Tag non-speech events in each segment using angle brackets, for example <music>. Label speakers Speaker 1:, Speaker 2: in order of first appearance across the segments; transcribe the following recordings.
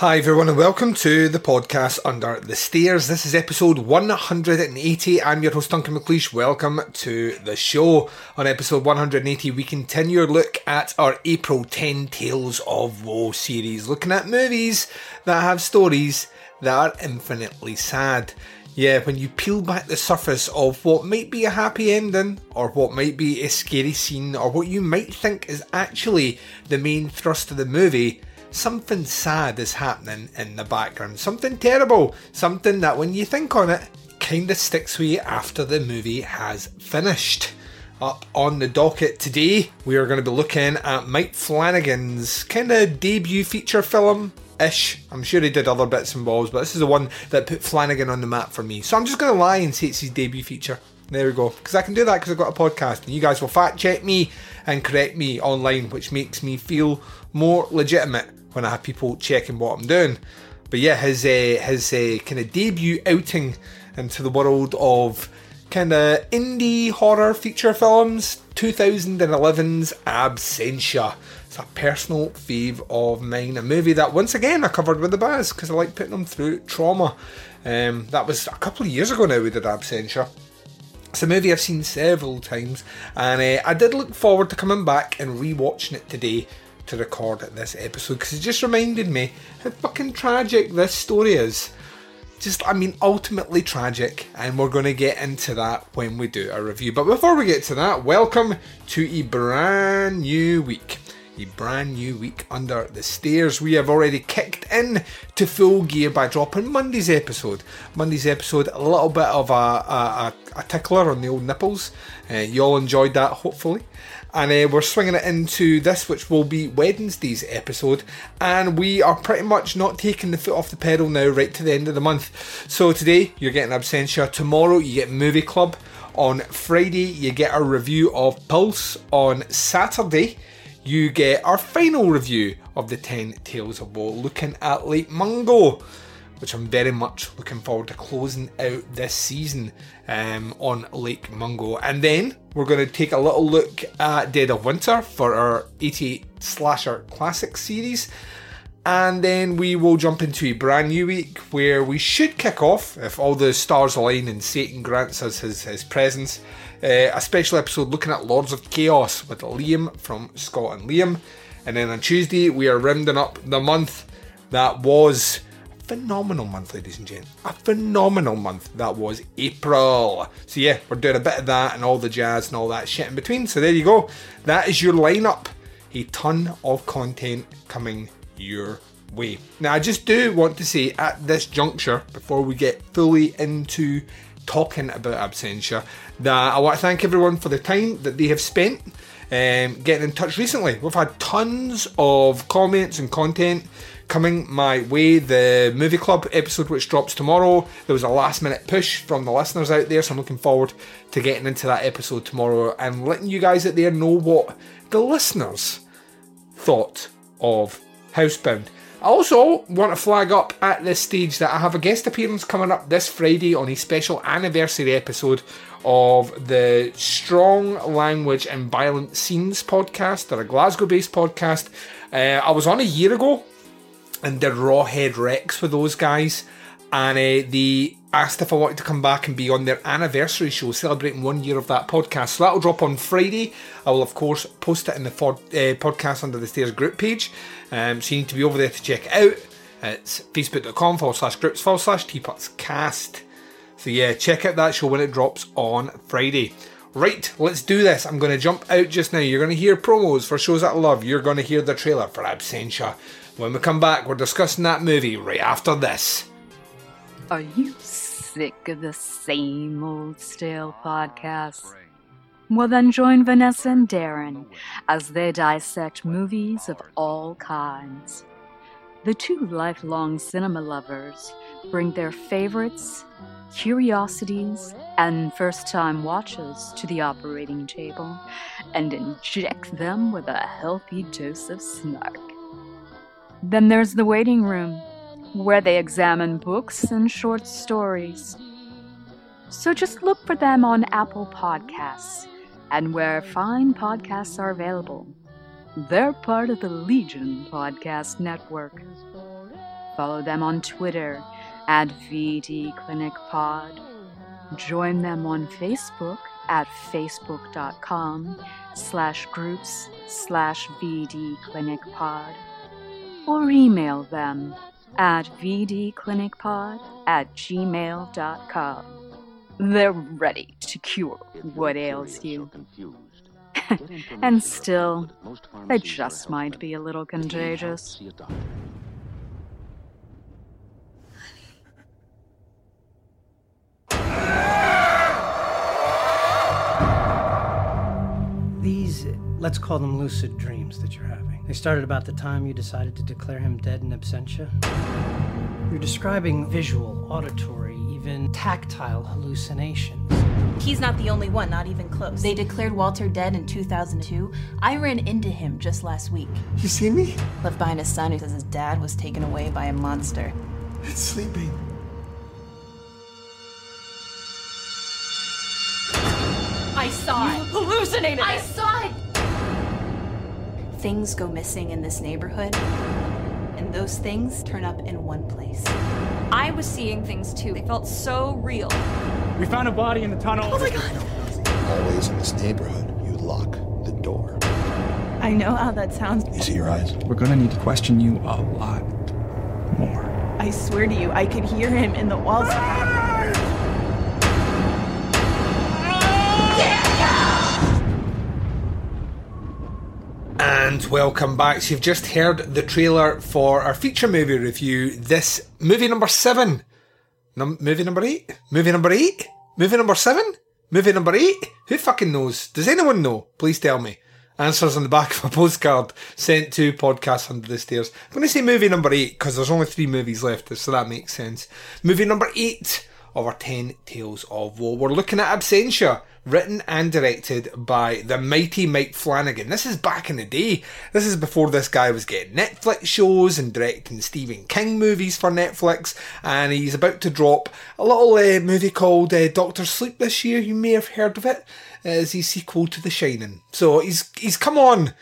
Speaker 1: Hi, everyone, and welcome to the podcast Under the Stairs. This is episode 180. I'm your host, Duncan McLeish. Welcome to the show. On episode 180, we continue our look at our April 10 Tales of Woe series, looking at movies that have stories that are infinitely sad. Yeah, when you peel back the surface of what might be a happy ending, or what might be a scary scene, or what you might think is actually the main thrust of the movie something sad is happening in the background. Something terrible. Something that, when you think on it, kind of sticks with you after the movie has finished. Up on the docket today, we are going to be looking at Mike Flanagan's kind of debut feature film. Ish. I'm sure he did other bits and bobs, but this is the one that put Flanagan on the map for me. So I'm just going to lie and say it's his debut feature. There we go. Because I can do that because I've got a podcast, and you guys will fact check me and correct me online, which makes me feel more legitimate when I have people checking what I'm doing. But yeah, his uh, his uh, kind of debut outing into the world of kind of indie horror feature films, 2011's Absentia. It's a personal fave of mine, a movie that once again I covered with the Baz because I like putting them through trauma. Um, that was a couple of years ago now we did Absentia. It's a movie I've seen several times, and uh, I did look forward to coming back and rewatching it today to record this episode because it just reminded me how fucking tragic this story is. Just, I mean, ultimately tragic, and we're going to get into that when we do a review. But before we get to that, welcome to a brand new week. A brand new week under the stairs. We have already kicked in to full gear by dropping Monday's episode. Monday's episode, a little bit of a, a, a tickler on the old nipples. Uh, you all enjoyed that, hopefully and uh, we're swinging it into this, which will be Wednesday's episode. And we are pretty much not taking the foot off the pedal now, right to the end of the month. So today you're getting Absentia. Tomorrow you get Movie Club. On Friday you get a review of Pulse. On Saturday you get our final review of the 10 Tales of Woe, looking at Lake Mungo which I'm very much looking forward to closing out this season um, on Lake Mungo. And then we're going to take a little look at Dead of Winter for our 88 Slasher Classic series. And then we will jump into a brand new week where we should kick off, if all the stars align and Satan grants us his, his presence, uh, a special episode looking at Lords of Chaos with Liam from Scott and Liam. And then on Tuesday, we are rounding up the month that was phenomenal month, ladies and gents. A phenomenal month that was April. So yeah, we're doing a bit of that and all the jazz and all that shit in between. So there you go. That is your lineup. A ton of content coming your way. Now I just do want to say at this juncture, before we get fully into talking about Absentia, that I want to thank everyone for the time that they have spent um, getting in touch recently. We've had tons of comments and content coming my way. The movie club episode, which drops tomorrow, there was a last minute push from the listeners out there, so I'm looking forward to getting into that episode tomorrow and letting you guys out there know what the listeners thought of Housebound. I also want to flag up at this stage that I have a guest appearance coming up this Friday on a special anniversary episode of the Strong Language and Violent Scenes podcast. They're a Glasgow based podcast. Uh, I was on a year ago and did Rawhead Rex with those guys. And uh, they asked if I wanted to come back and be on their anniversary show, celebrating one year of that podcast. So that'll drop on Friday. I will, of course, post it in the uh, podcast under the stairs group page. Um, so you need to be over there to check it out. It's facebook.com forward slash groups forward slash teapotscast. So yeah, check out that show when it drops on Friday. Right, let's do this. I'm going to jump out just now. You're going to hear promos for shows that I love. You're going to hear the trailer for Absentia. When we come back, we're discussing that movie right after this.
Speaker 2: Are you sick of the same old stale podcasts? Well, then join Vanessa and Darren as they dissect movies of all kinds. The two lifelong cinema lovers bring their favorites, curiosities, and first time watches to the operating table and inject them with a healthy dose of snark. Then there's the waiting room, where they examine books and short stories. So just look for them on Apple Podcasts and where fine podcasts are available. They're part of the Legion Podcast Network. Follow them on Twitter at VD Clinic Pod. Join them on Facebook at facebook.com slash groups slash VD Clinic Pod. Or email them at vdclinicpod at gmail.com. They're ready to cure what ails you. <laughs> and still, they just might be a little contagious.
Speaker 3: Let's call them lucid dreams that you're having. They started about the time you decided to declare him dead in absentia. You're describing visual, auditory, even tactile hallucinations.
Speaker 4: He's not the only one, not even close. They declared Walter dead in 2002. I ran into him just last week.
Speaker 5: You see me?
Speaker 4: Left behind a son who says his dad was taken away by a monster.
Speaker 5: It's sleeping.
Speaker 4: I saw it.
Speaker 6: hallucinated
Speaker 4: I
Speaker 6: it.
Speaker 4: saw it. Things go missing in this neighborhood, and those things turn up in one place.
Speaker 6: I was seeing things too. They felt so real.
Speaker 7: We found a body in the tunnel.
Speaker 6: Oh my god.
Speaker 5: Always in this neighborhood, you lock the door.
Speaker 4: I know how that sounds.
Speaker 5: You see your eyes?
Speaker 7: We're gonna need to question you a lot more.
Speaker 4: I swear to you, I could hear him in the walls.
Speaker 1: And welcome back. So you've just heard the trailer for our feature movie review. This movie number seven. Num- movie number eight? Movie number eight? Movie number seven? Movie number eight? Who fucking knows? Does anyone know? Please tell me. Answers on the back of a <laughs> postcard sent to Podcast Under the Stairs. I'm going to say movie number eight because there's only three movies left, so that makes sense. Movie number eight of our 10 Tales of Woe. We're looking at Absentia, written and directed by the mighty Mike Flanagan. This is back in the day. This is before this guy was getting Netflix shows and directing Stephen King movies for Netflix, and he's about to drop a little uh, movie called uh, Doctor Sleep this year. You may have heard of it as his sequel to The Shining. So he's he's come on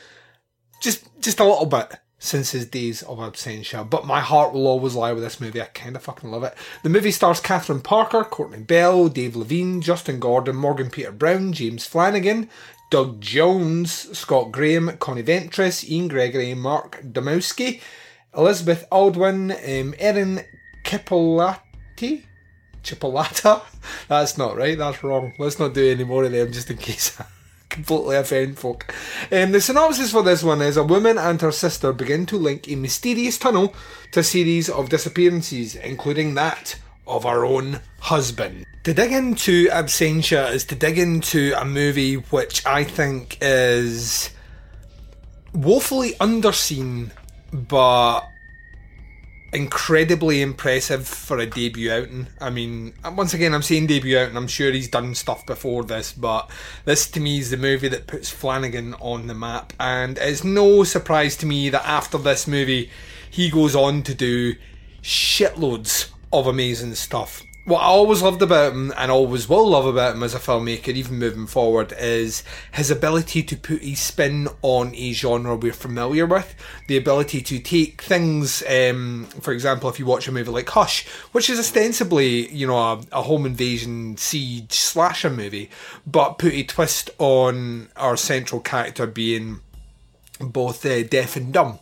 Speaker 1: just just a little bit since his days of absentia, but my heart will always lie with this movie. I kind of fucking love it. The movie stars Catherine Parker, Courtney Bell, Dave Levine, Justin Gordon, Morgan Peter Brown, James Flanagan, Doug Jones, Scott Graham, Connie Ventris, Ian Gregory, Mark Domowski, Elizabeth Aldwin, um, Erin Chipolati. Chipolata? <laughs> That's not right, that's wrong. Let's not do any more of them just in case <laughs> completely offend folk. Um, the synopsis for this one is a woman and her sister begin to link a mysterious tunnel to a series of disappearances, including that of our own husband. To dig into Absentia is to dig into a movie which I think is woefully underseen, but incredibly impressive for a debut outing. I mean, once again, I'm saying debut outing. I'm sure he's done stuff before this, but this to me is the movie that puts Flanagan on the map. And it's no surprise to me that after this movie, he goes on to do shitloads of amazing stuff. What I always loved about him and always will love about him as a filmmaker, even moving forward, is his ability to put a spin on a genre we're familiar with. The ability to take things, um, for example, if you watch a movie like Hush, which is ostensibly, you know, a, a home invasion siege slasher movie, but put a twist on our central character being both uh, deaf and dumb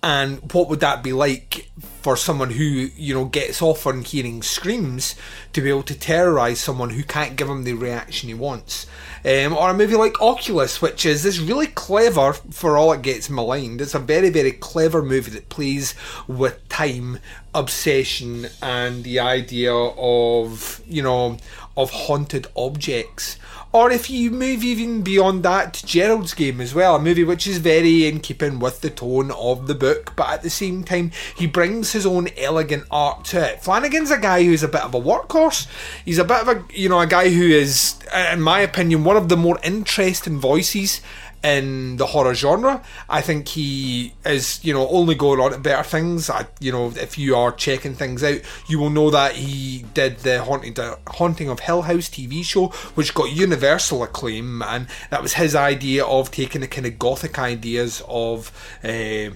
Speaker 1: And what would that be like for someone who, you know, gets off on hearing screams to be able to terrorise someone who can't give him the reaction he wants? Um, or a movie like Oculus, which is this really clever, for all it gets maligned, it's a very, very clever movie that plays with time, obsession, and the idea of, you know, of haunted objects. Or if you move even beyond that to Gerald's Game as well, a movie which is very in keeping with the tone of the book, but at the same time, he brings his own elegant art to it. Flanagan's a guy who's a bit of a workhorse. He's a bit of a, you know, a guy who is, in my opinion, one of the more interesting voices in the horror genre. I think he is, you know, only going on to better things. I, you know, if you are checking things out, you will know that he did the Haunting, uh, Haunting of Hill House TV show, which got universal acclaim, and that was his idea of taking the kind of gothic ideas of. Uh,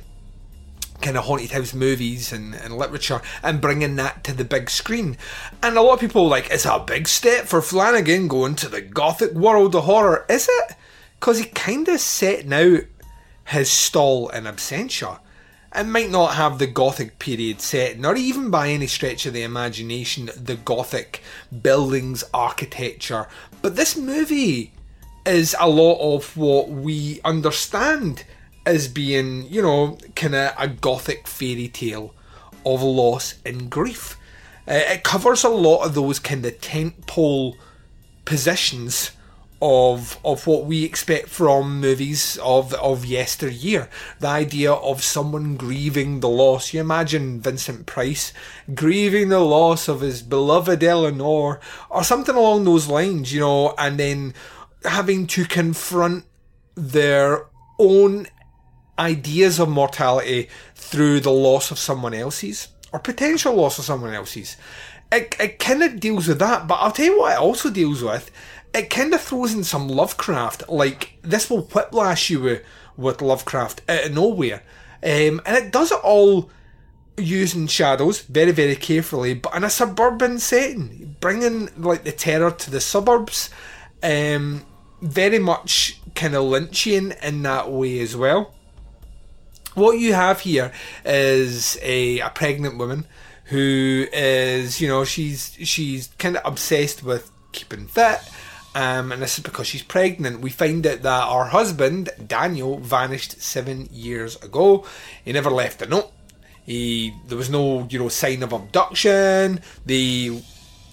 Speaker 1: kind of haunted house movies and, and literature and bringing that to the big screen. And a lot of people like, it's a big step for Flanagan going to the gothic world of horror. Is it? because he kind of set out his stall in absentia. It might not have the Gothic period set, nor even by any stretch of the imagination the Gothic buildings, architecture, but this movie is a lot of what we understand as being, you know, kind of a Gothic fairy tale of loss and grief. Uh, it covers a lot of those kind of tentpole positions of of what we expect from movies of of yesteryear. The idea of someone grieving the loss. You imagine Vincent Price grieving the loss of his beloved Eleanor or something along those lines, you know, and then having to confront their own ideas of mortality through the loss of someone else's or potential loss of someone else's. It, it kind of deals with that, but I'll tell you what it also deals with it kind of throws in some Lovecraft. Like this will whiplash you with, with Lovecraft out of nowhere, um, and it does it all using shadows very very carefully, but in a suburban setting, bringing like the terror to the suburbs. Um, very much kind of Lynchian in that way as well. What you have here is a, a pregnant woman who is, you know, she's she's kind of obsessed with keeping fit um, and this is because she's pregnant. We find out that our husband, Daniel, vanished seven years ago. He never left a note. He there was no, you know, sign of abduction. They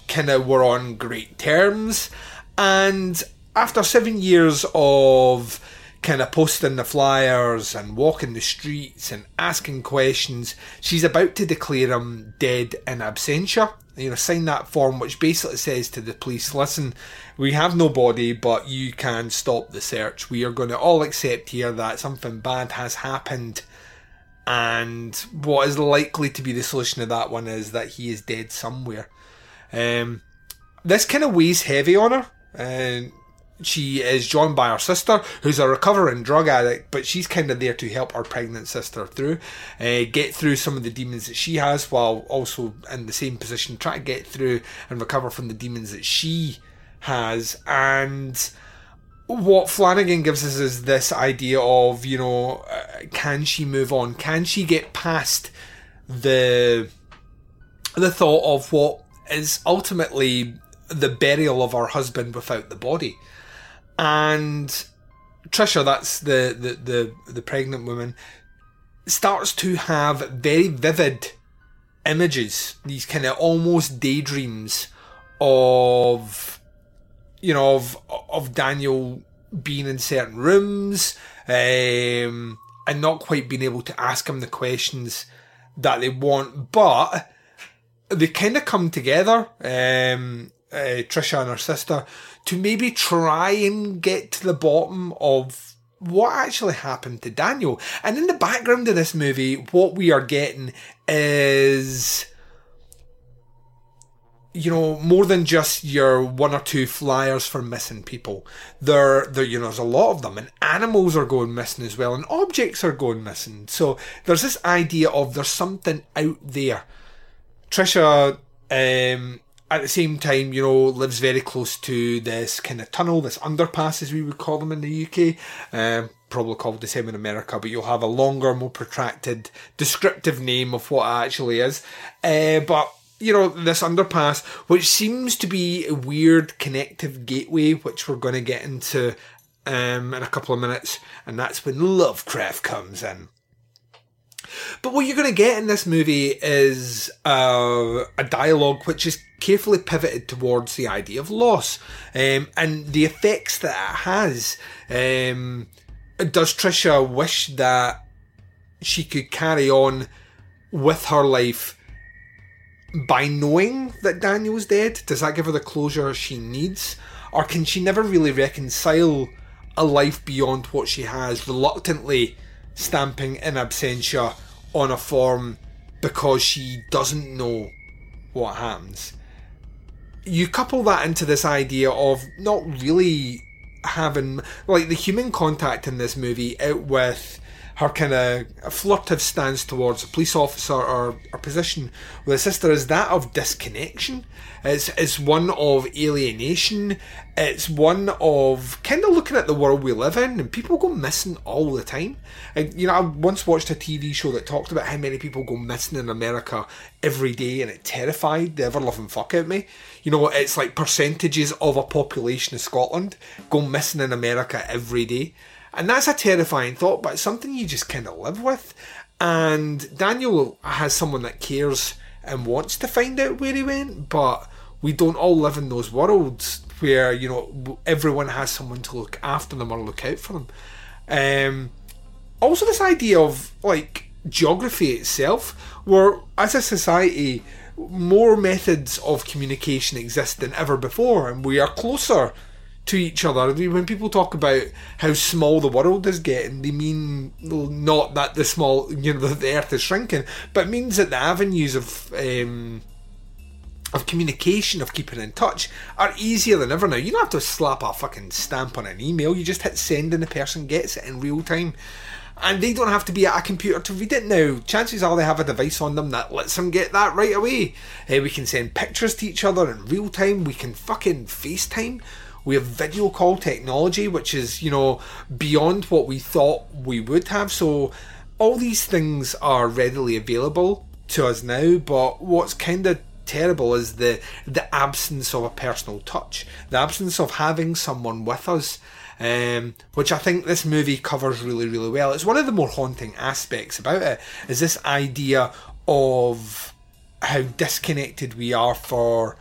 Speaker 1: kind of were on great terms. And after seven years of kind of posting the flyers and walking the streets and asking questions, she's about to declare him dead in absentia you know, sign that form which basically says to the police, listen, we have no body, but you can stop the search. We are going to all accept here that something bad has happened. And what is likely to be the solution to that one is that he is dead somewhere. Um, this kind of weighs heavy on her. She is joined by her sister, who's a recovering drug addict, but she's kind of there to help her pregnant sister through, uh, get through some of the demons that she has, while also in the same position, try to get through and recover from the demons that she has. And what Flanagan gives us is this idea of, you know, uh, can she move on? Can she get past the the thought of what is ultimately the burial of her husband without the body? And Trisha, that's the, the, the, the pregnant woman, starts to have very vivid images, these kind of almost daydreams of, you know, of, of Daniel being in certain rooms um, and not quite being able to ask him the questions that they want, but they kind of come together. Um, uh, Trisha and her sister to maybe try and get to the bottom of what actually happened to Daniel. And in the background of this movie, what we are getting is you know, more than just your one or two flyers for missing people. There, there, you know, there's a lot of them, and animals are going missing as well, and objects are going missing. So there's this idea of there's something out there. Trisha um, at the same time, you know, lives very close to this kind of tunnel, this underpass as we would call them in the UK. Um, probably called the same in America, but you'll have a longer, more protracted, descriptive name of what it actually is. Uh, but you know, this underpass, which seems to be a weird connective gateway, which we're going to get into um, in a couple of minutes, and that's when Lovecraft comes in. But what you're going to get in this movie is uh, a dialogue which is carefully pivoted towards the idea of loss um, and the effects that it has. Um, does Trisha wish that she could carry on with her life by knowing that Daniel's dead? Does that give her the closure she needs? Or can she never really reconcile a life beyond what she has, reluctantly stamping in absentia on a form because she doesn't know what happens? You couple that into this idea of not really having like the human contact in this movie out with her kind of flirtive stance towards a police officer or, or position with a sister is that of disconnection. It's, it's one of alienation. It's one of kind of looking at the world we live in, and people go missing all the time. And you know, I once watched a TV show that talked about how many people go missing in America every day, and it terrified the ever loving fuck out of me. You know, it's like percentages of a population of Scotland go missing in America every day. And that's a terrifying thought, but it's something you just kind of live with. And Daniel has someone that cares and wants to find out where he went, but we don't all live in those worlds where, you know, everyone has someone to look after them or look out for them. Um, also, this idea of, like, geography itself, where as a society, more methods of communication exist than ever before, and we are closer to each other. When people talk about how small the world is getting, they mean not that the small, you know, <laughs> the Earth is shrinking, but it means that the avenues of um, of communication, of keeping in touch, are easier than ever now. You don't have to slap a fucking stamp on an email. You just hit send, and the person gets it in real time. And they don't have to be at a computer to read it now. Chances are they have a device on them that lets them get that right away. Uh, we can send pictures to each other in real time. We can fucking FaceTime we have video call technology, which is, you know, beyond what we thought we would have. So all these things are readily available to us now, but what's kind of terrible is the the absence of a personal touch, the absence of having someone with us. Um, which I think this movie covers really, really well. It's one of the more haunting aspects about it. Is this idea of how disconnected we are for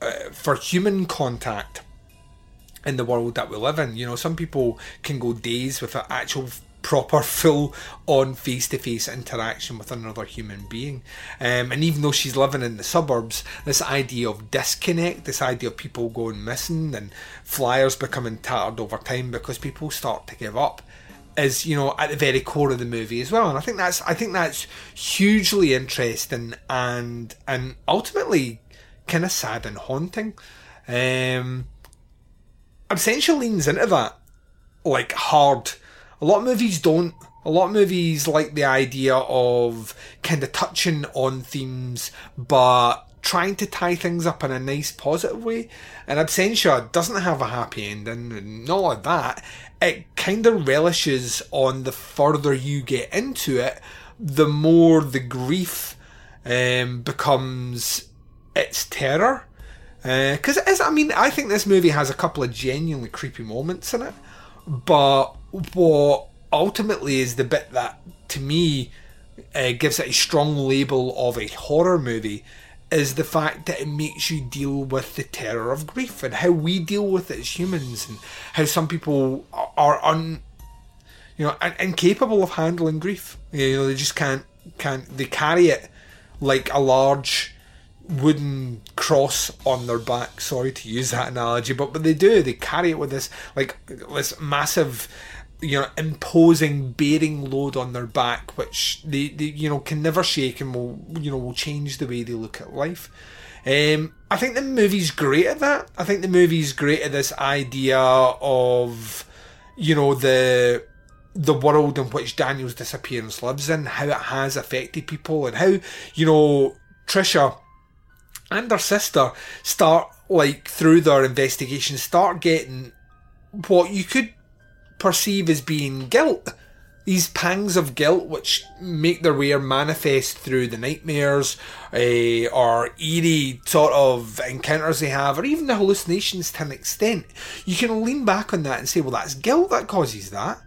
Speaker 1: uh, for human contact in the world that we live in. You know, some people can go days without actual proper <laughs> full on face to face interaction with another human being. Um, and even though she's living in the suburbs, this idea of disconnect, this idea of people going missing and flyers becoming tattered over time because people start to give up is you know at the very core of the movie as well and i think that's i think that's hugely interesting and and ultimately kind of sad and haunting um Absentia leans into that like hard. A lot of movies don't. A lot of movies like the idea of kind of touching on themes, but trying to tie things up in a nice positive way. And Absentia doesn't have a happy ending, and not like that. It kind of relishes on the further you get into it, the more the grief um, becomes its terror. Because uh, I mean, I think this movie has a couple of genuinely creepy moments in it, but what ultimately is the bit that, to me, uh, gives it a strong label of a horror movie is the fact that it makes you deal with the terror of grief and how we deal with it as humans and how some people are un you know incapable of handling grief. You know they just can't can't they carry it like a large wooden cross on their back. Sorry to use that analogy, but but they do. They carry it with this like this massive, you know, imposing bearing load on their back, which they, they you know can never shake and will you know will change the way they look at life. Um, I think the movie's great at that. I think the movie's great at this idea of, you know, the the world in which Daniel's disappearance lives in, how it has affected people, and how you know Trisha and her sister start like through their investigation start getting what you could perceive as being guilt. These pangs of guilt which make their way manifest through the nightmares uh, or eerie sort of encounters they have or even the hallucinations to an extent. You can lean back on that and say well that's guilt that causes that.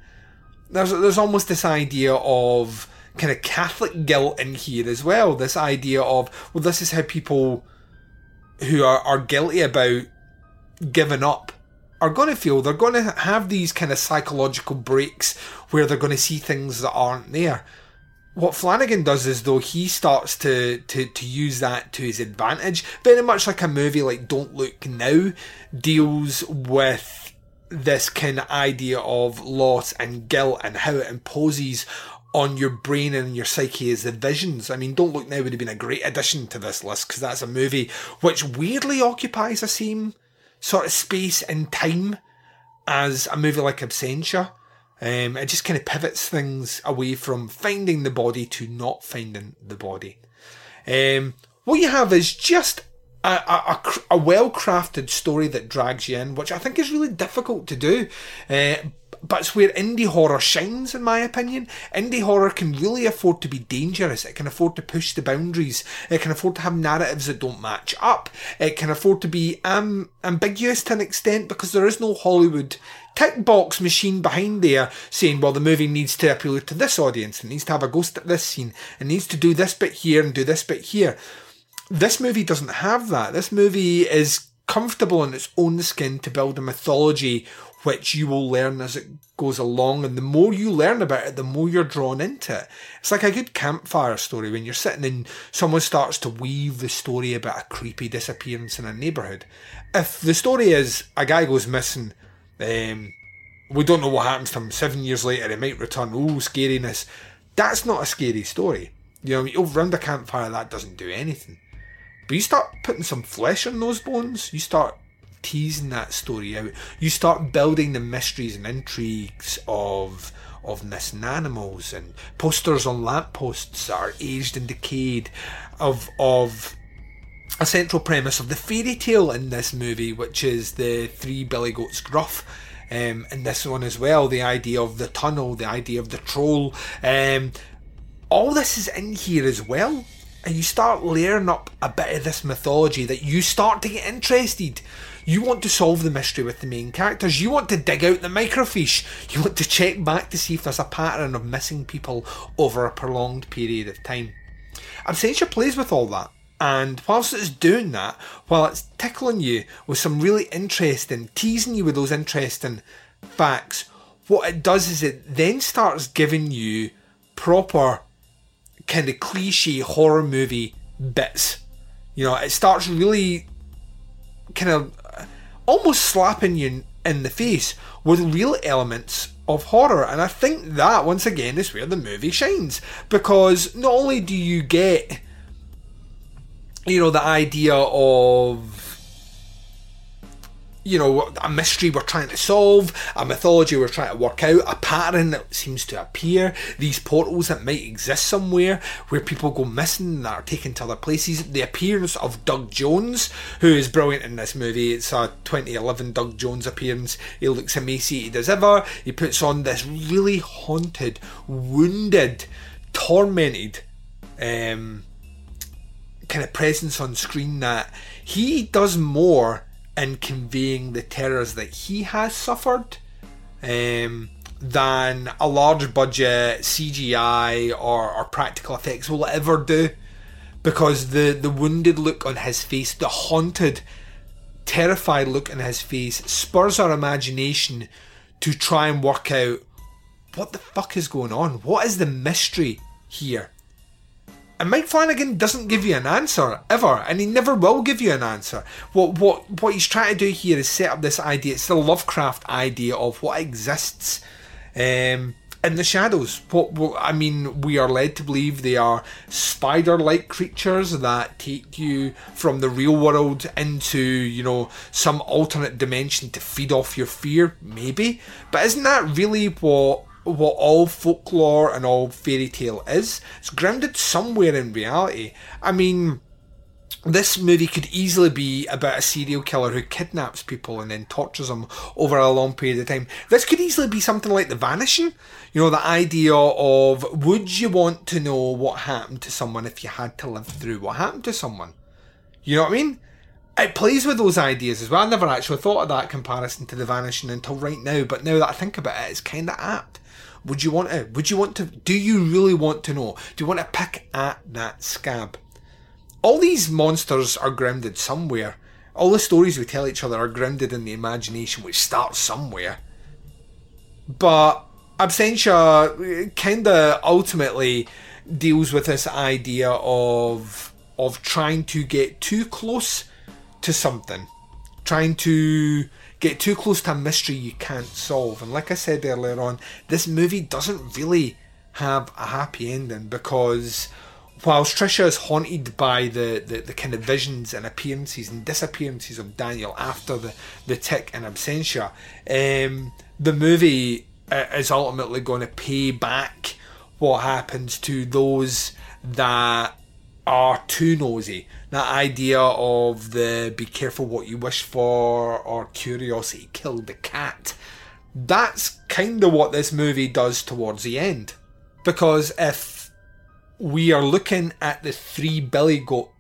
Speaker 1: There's there's almost this idea of kind of catholic guilt in here as well this idea of well this is how people who are, are guilty about giving up are going to feel they're going to have these kind of psychological breaks where they're going to see things that aren't there. What Flanagan does is though he starts to, to, to use that to his advantage, very much like a movie like Don't Look Now deals with this kind of idea of loss and guilt and how it imposes on your brain and your psyche is the visions. I mean, Don't Look Now would have been a great addition to this list because that's a movie which weirdly occupies the same sort of space and time as a movie like Absentia. Um, it just kind of pivots things away from finding the body to not finding the body. Um, what you have is just a, a, a well crafted story that drags you in, which I think is really difficult to do. Uh, but it's where indie horror shines, in my opinion. Indie horror can really afford to be dangerous. It can afford to push the boundaries. It can afford to have narratives that don't match up. It can afford to be um, ambiguous to an extent because there is no Hollywood tick box machine behind there saying, well, the movie needs to appeal to this audience. It needs to have a ghost at this scene. It needs to do this bit here and do this bit here. This movie doesn't have that. This movie is comfortable in its own skin to build a mythology which you will learn as it goes along. And the more you learn about it, the more you're drawn into it. It's like a good campfire story when you're sitting and someone starts to weave the story about a creepy disappearance in a neighbourhood. If the story is a guy goes missing, um, we don't know what happens to him. Seven years later, he might return. Oh, scariness. That's not a scary story. You know, over around a campfire, that doesn't do anything. But you start putting some flesh on those bones, you start teasing that story out. You start building the mysteries and intrigues of of missing animals and posters on lampposts that are aged and decayed, of of a central premise of the fairy tale in this movie, which is the three billy goats gruff. Um, in this one as well, the idea of the tunnel, the idea of the troll, um, all this is in here as well and you start layering up a bit of this mythology that you start to get interested. You want to solve the mystery with the main characters. You want to dig out the microfiche. You want to check back to see if there's a pattern of missing people over a prolonged period of time. Absentia plays with all that. And whilst it's doing that, while it's tickling you with some really interesting, teasing you with those interesting facts, what it does is it then starts giving you proper kind of cliche horror movie bits. You know, it starts really kind of uh, almost slapping you in the face with real elements of horror. And I think that, once again, is where the movie shines. Because not only do you get, you know, the idea of you know, a mystery we're trying to solve, a mythology we're trying to work out, a pattern that seems to appear, these portals that might exist somewhere where people go missing that are taken to other places, the appearance of Doug Jones, who is brilliant in this movie. It's a 2011 Doug Jones appearance. He looks emaciated as ever. He puts on this really haunted, wounded, tormented, um, kind of presence on screen that he does more in conveying the terrors that he has suffered um, than a large budget CGI or, or practical effects will ever do. Because the, the wounded look on his face, the haunted, terrified look on his face, spurs our imagination to try and work out what the fuck is going on? What is the mystery here? And Mike Flanagan doesn't give you an answer ever, and he never will give you an answer. What what what he's trying to do here is set up this idea. It's the Lovecraft idea of what exists um, in the shadows. What, what I mean, we are led to believe they are spider-like creatures that take you from the real world into you know some alternate dimension to feed off your fear. Maybe, but isn't that really what what all folklore and all fairy tale is. It's grounded somewhere in reality. I mean, this movie could easily be about a serial killer who kidnaps people and then tortures them over a long period of time. This could easily be something like The Vanishing. You know, the idea of would you want to know what happened to someone if you had to live through what happened to someone? You know what I mean? It plays with those ideas as well. I never actually thought of that comparison to The Vanishing until right now, but now that I think about it, it's kind of apt. Would you want to? Would you want to? Do you really want to know? Do you want to pick at that scab? all these monsters are grounded somewhere. All the stories we tell each other are grounded in the imagination, which starts somewhere. But Absentia uh, kind of ultimately deals with this idea of of trying to get too close to something, trying to get too close to a mystery you can't solve. And like I said earlier on, this movie doesn't really have a happy ending because whilst Trisha is haunted by the, the, the, kind of visions and appearances and disappearances of Daniel after the, the tick and absentia, um, the movie uh, is ultimately going to pay back what happens to those that are too nosy. That idea of the be careful what you wish for or curiosity killed the cat. That's kind of what this movie does towards the end. Because if we are looking at the three billy goat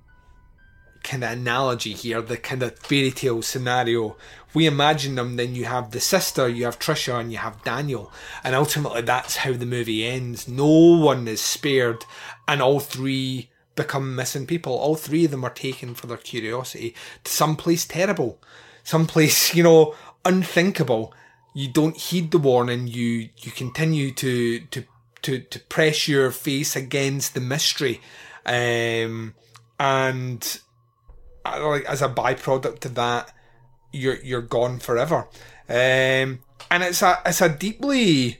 Speaker 1: kind of analogy here, the kind of fairy tale scenario. We imagine them, then you have the sister, you have Trisha, and you have Daniel. And ultimately, that's how the movie ends. No one is spared, and all three become missing people. All three of them are taken for their curiosity to someplace terrible, someplace, <laughs> you know, unthinkable. You don't heed the warning, you, you continue to, to to to press your face against the mystery, um, and uh, like as a byproduct of that, you're you're gone forever. Um, and it's a it's a deeply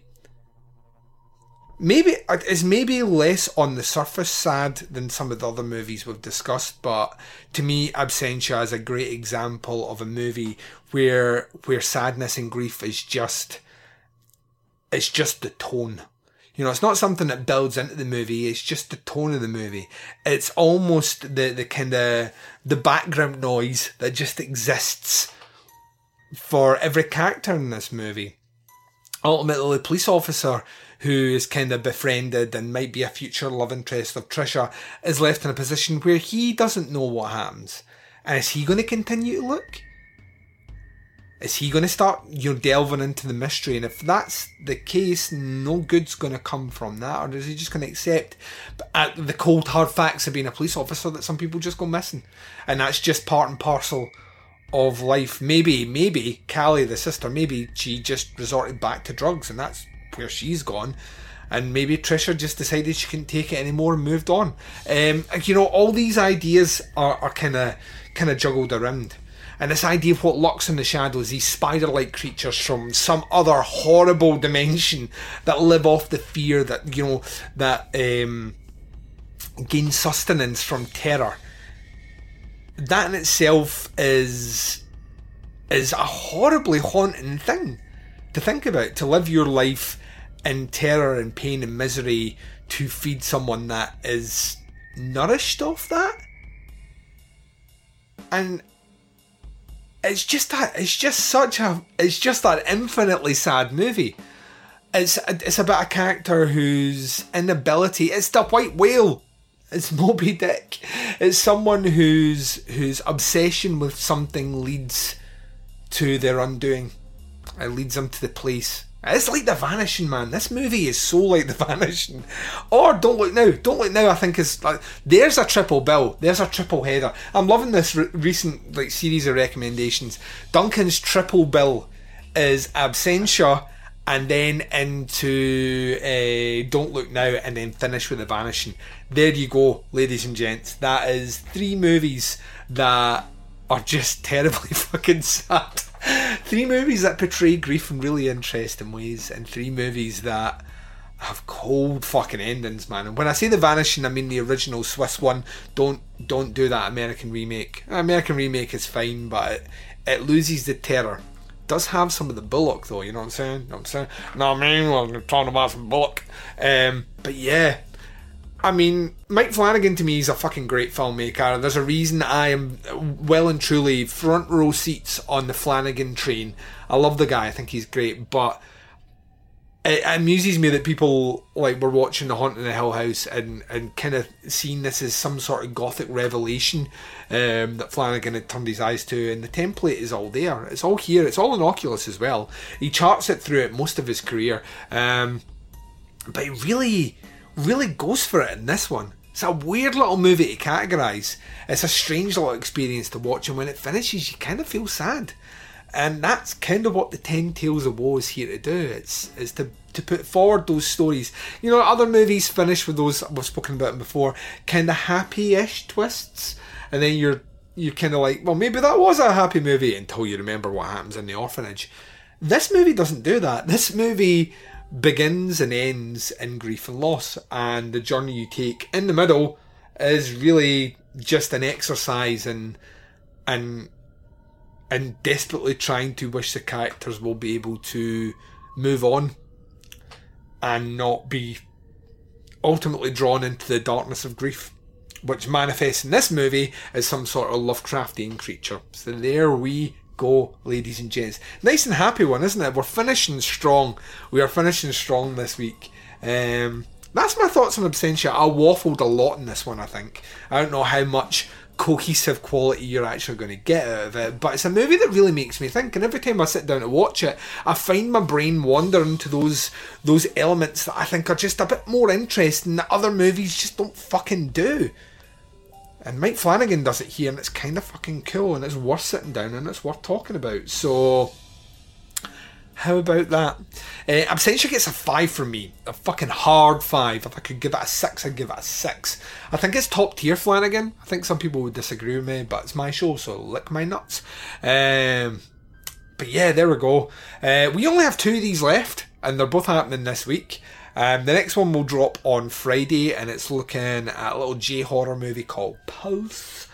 Speaker 1: maybe uh, it's maybe less on the surface sad than some of the other movies we've discussed but to me absentia is a great example of a movie where where sadness and grief is just it's just the tone you know, it's not something that builds into the movie. It's just the tone of the movie. It's almost the the kind of the background noise that just exists for every character in this movie. Ultimately, the police officer who is kind of befriended and might be a future love interest of Trisha is left in a position where he doesn't know what happens. And is he going to continue to look? Is he going to start, you know, delving into the mystery? And if that's the case, no good's going to come from that, or is he just going to accept the cold hard facts of being a police officer that some people just go missing, and that's just part and parcel of life? Maybe, maybe Callie, the sister, maybe she just resorted back to drugs, and that's where she's gone. And maybe Trisha just decided she couldn't take it anymore and moved on. Um, you know, all these ideas are, kind of kind of juggled around. And this idea of what lurks in the shadows, these spider like creatures from some other horrible dimension that live off the fear that, you know, that um, gain sustenance from terror. That in itself is is a horribly haunting thing to think about. To live your life in terror and pain and misery to feed someone that is nourished off that. And it's just that it's just such a it's just that infinitely sad movie. It's it's about a character whose inability. It's the white whale. It's <laughs> Moby Dick. It's someone whose whose obsession with something leads to their undoing. It leads them to the place it's like The Vanishing, man. This movie is so like The <laughs> Vanishing. Or Don't Look Now. Don't Look Now, I think, is like. There's a triple bill. There's a triple header. I'm loving this re- recent like series of recommendations. Duncan's triple bill is Absentia and then into uh, Don't Look Now and then finish with The Vanishing. There you go, ladies and gents. That is three movies that are just <laughs> terribly fucking sad three movies that portray grief in really interesting ways, and three movies that have cold fucking endings, man. And when I say the Vanishing, I mean the original Swiss one. Don't don't do that American remake. American remake is fine, but it, it loses the terror. Does have some of the Bullock though, you know what I'm saying? You know what I'm saying? No, I mean, we're talking about some Bullock. Um, but yeah, I mean, Mike Flanagan to me is a fucking great filmmaker. There's a reason I am well and truly front row seats on the Flanagan train. I love the guy. I think he's great, but it amuses me that people like were watching The Haunting the Hill House and and kind of seeing this as some sort of gothic revelation um, that Flanagan had turned his eyes to, and the template is all there. It's all here. It's all in Oculus as well. He charts it throughout most of his career, um, but really, really goes for it in this one. It's a weird little movie to categorise. It's a strange little experience to watch, and when it finishes, you kind of feel sad and that's kind of what the Ten Tales of Woe is here to do. It's is to to put forward those stories. You know, other movies finish with those we've spoken about them before, kind of happy-ish twists, and then you're you're kind of like, well, maybe that was a happy movie until you remember what happens in the orphanage. This movie doesn't do that. This movie begins and ends in grief and loss, and the journey you take in the middle is really just an exercise in and and desperately trying to wish the characters will be able to move on and not be ultimately drawn into the darkness of grief, which manifests in this movie as some sort of Lovecraftian creature. So there we go, ladies and gents. Nice and happy one, isn't it? We're finishing strong. We are finishing strong this week. Um, that's my thoughts on Absentia. I waffled a lot in this one, I think. I don't know how much cohesive quality you're actually going to get out of it. But it's a movie that really makes me think, and every time I sit down to watch it, I find my brain wandering to those those elements that I think are just a bit more interesting that other movies just don't fucking do. And Mike Flanagan does it here, and it's kind of fucking cool, and it's worth sitting down and it's worth talking about. So how about that? Uh, Absentia gets a 5 from me. A fucking hard 5. If I could give it a 6, I'd give it a 6. I think it's top tier Flanagan. I think some people would disagree with me, but it's my show, so lick my nuts. Um, but yeah, there we go. Uh, we only have two of these left, and they're both happening this week. Um, the next one will drop on Friday, and it's looking at a little J horror movie called Pulse.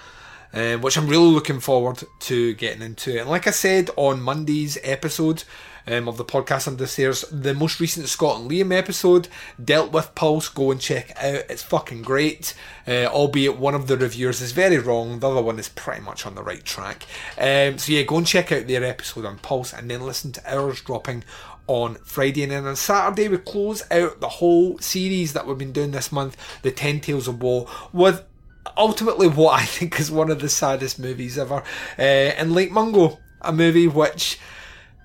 Speaker 1: Um, which I'm really looking forward to getting into. And like I said on Monday's episode, um, of the podcast under the stairs. The most recent Scott and Liam episode dealt with Pulse. Go and check it out. It's fucking great. Uh, albeit one of the reviewers is very wrong. The other one is pretty much on the right track. Um, so yeah, go and check out their episode on Pulse and then listen to ours dropping on Friday. And then on Saturday, we close out the whole series that we've been doing this month, The Ten Tales of Woe, with ultimately what I think is one of the saddest movies ever. Uh, and Lake Mungo, a movie which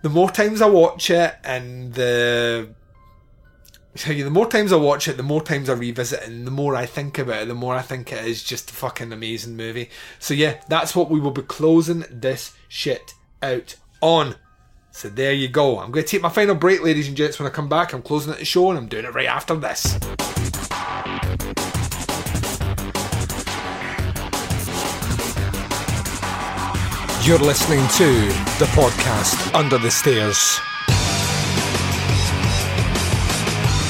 Speaker 1: the more times I watch it and the the more times I watch it, the more times I revisit it, and the more I think about it, the more I think it is just a fucking amazing movie. So yeah, that's what we will be closing this shit out on. So there you go. I'm going to take my final break, ladies and gents. When I come back, I'm closing the show, and I'm doing it right after this. You're listening to the podcast Under the Stairs.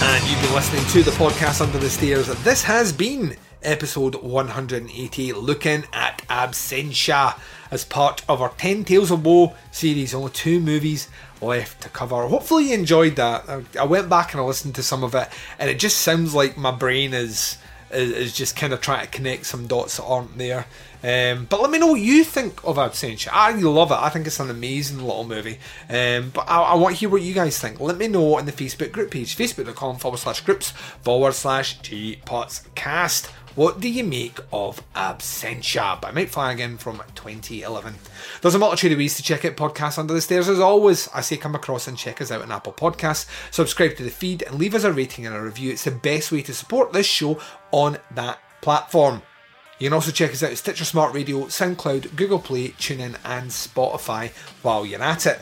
Speaker 1: And you've been listening to the podcast Under the Stairs. This has been episode 180, looking at Absentia as part of our 10 Tales of Woe series. Only two movies left to cover. Hopefully, you enjoyed that. I went back and I listened to some of it, and it just sounds like my brain is is, just kind of trying to connect some dots that aren't there. Um, but let me know what you think of Absentia. I love it. I think it's an amazing little movie. Um, but I, I, want to hear what you guys think. Let me know on the Facebook group page, facebook.com forward slash groups forward slash cast. What do you make of Absentia by Mike Flanagan from 2011? There's a multitude of ways to check out podcasts under the stairs. As always, I say come across and check us out on Apple Podcasts, subscribe to the feed, and leave us a rating and a review. It's the best way to support this show on that platform. You can also check us out at Stitcher Smart Radio, SoundCloud, Google Play, TuneIn, and Spotify while you're at it.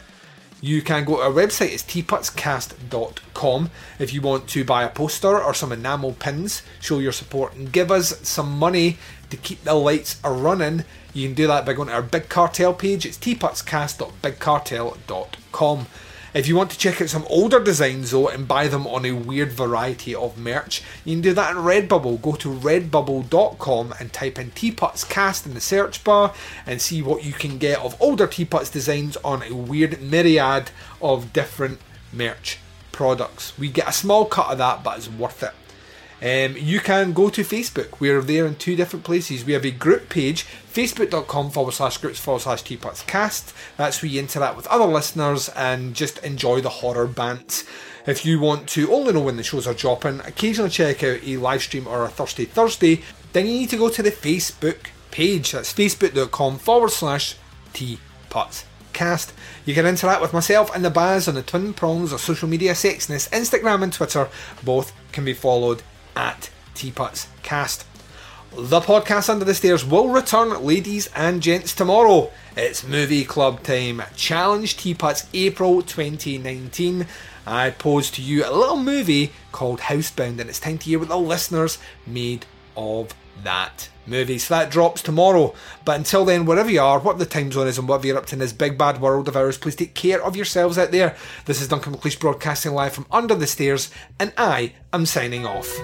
Speaker 1: You can go to our website, it's teapotscast.com. If you want to buy a poster or some enamel pins, show your support, and give us some money to keep the lights running, you can do that by going to our Big Cartel page. It's teapotscast.bigcartel.com. If you want to check out some older designs though and buy them on a weird variety of merch, you can do that on Redbubble. Go to redbubble.com and type in Teapots Cast in the search bar and see what you can get of older Teapots designs on a weird myriad of different merch products. We get a small cut of that, but it's worth it. Um, you can go to Facebook. We're there in two different places. We have a group page, facebook.com forward slash groups forward slash teapots cast. That's where you interact with other listeners and just enjoy the horror bant. If you want to only know when the shows are dropping, occasionally check out a live stream or a Thursday Thursday, then you need to go to the Facebook page. That's facebook.com forward slash teapots cast. You can interact with myself and the Baz on the twin prongs of social media sexiness, Instagram and Twitter. Both can be followed at Teapots Cast. The podcast Under the Stairs will return, ladies and gents, tomorrow. It's movie club time. Challenge Teapots April 2019. I pose to you a little movie called Housebound, and it's time to hear what the listeners made of that movie. So that drops tomorrow. But until then, wherever you are, whatever the time zone is, and whatever you're up to in this big bad world of ours, please take care of yourselves out there. This is Duncan McLeish broadcasting live from under the stairs, and I am signing off.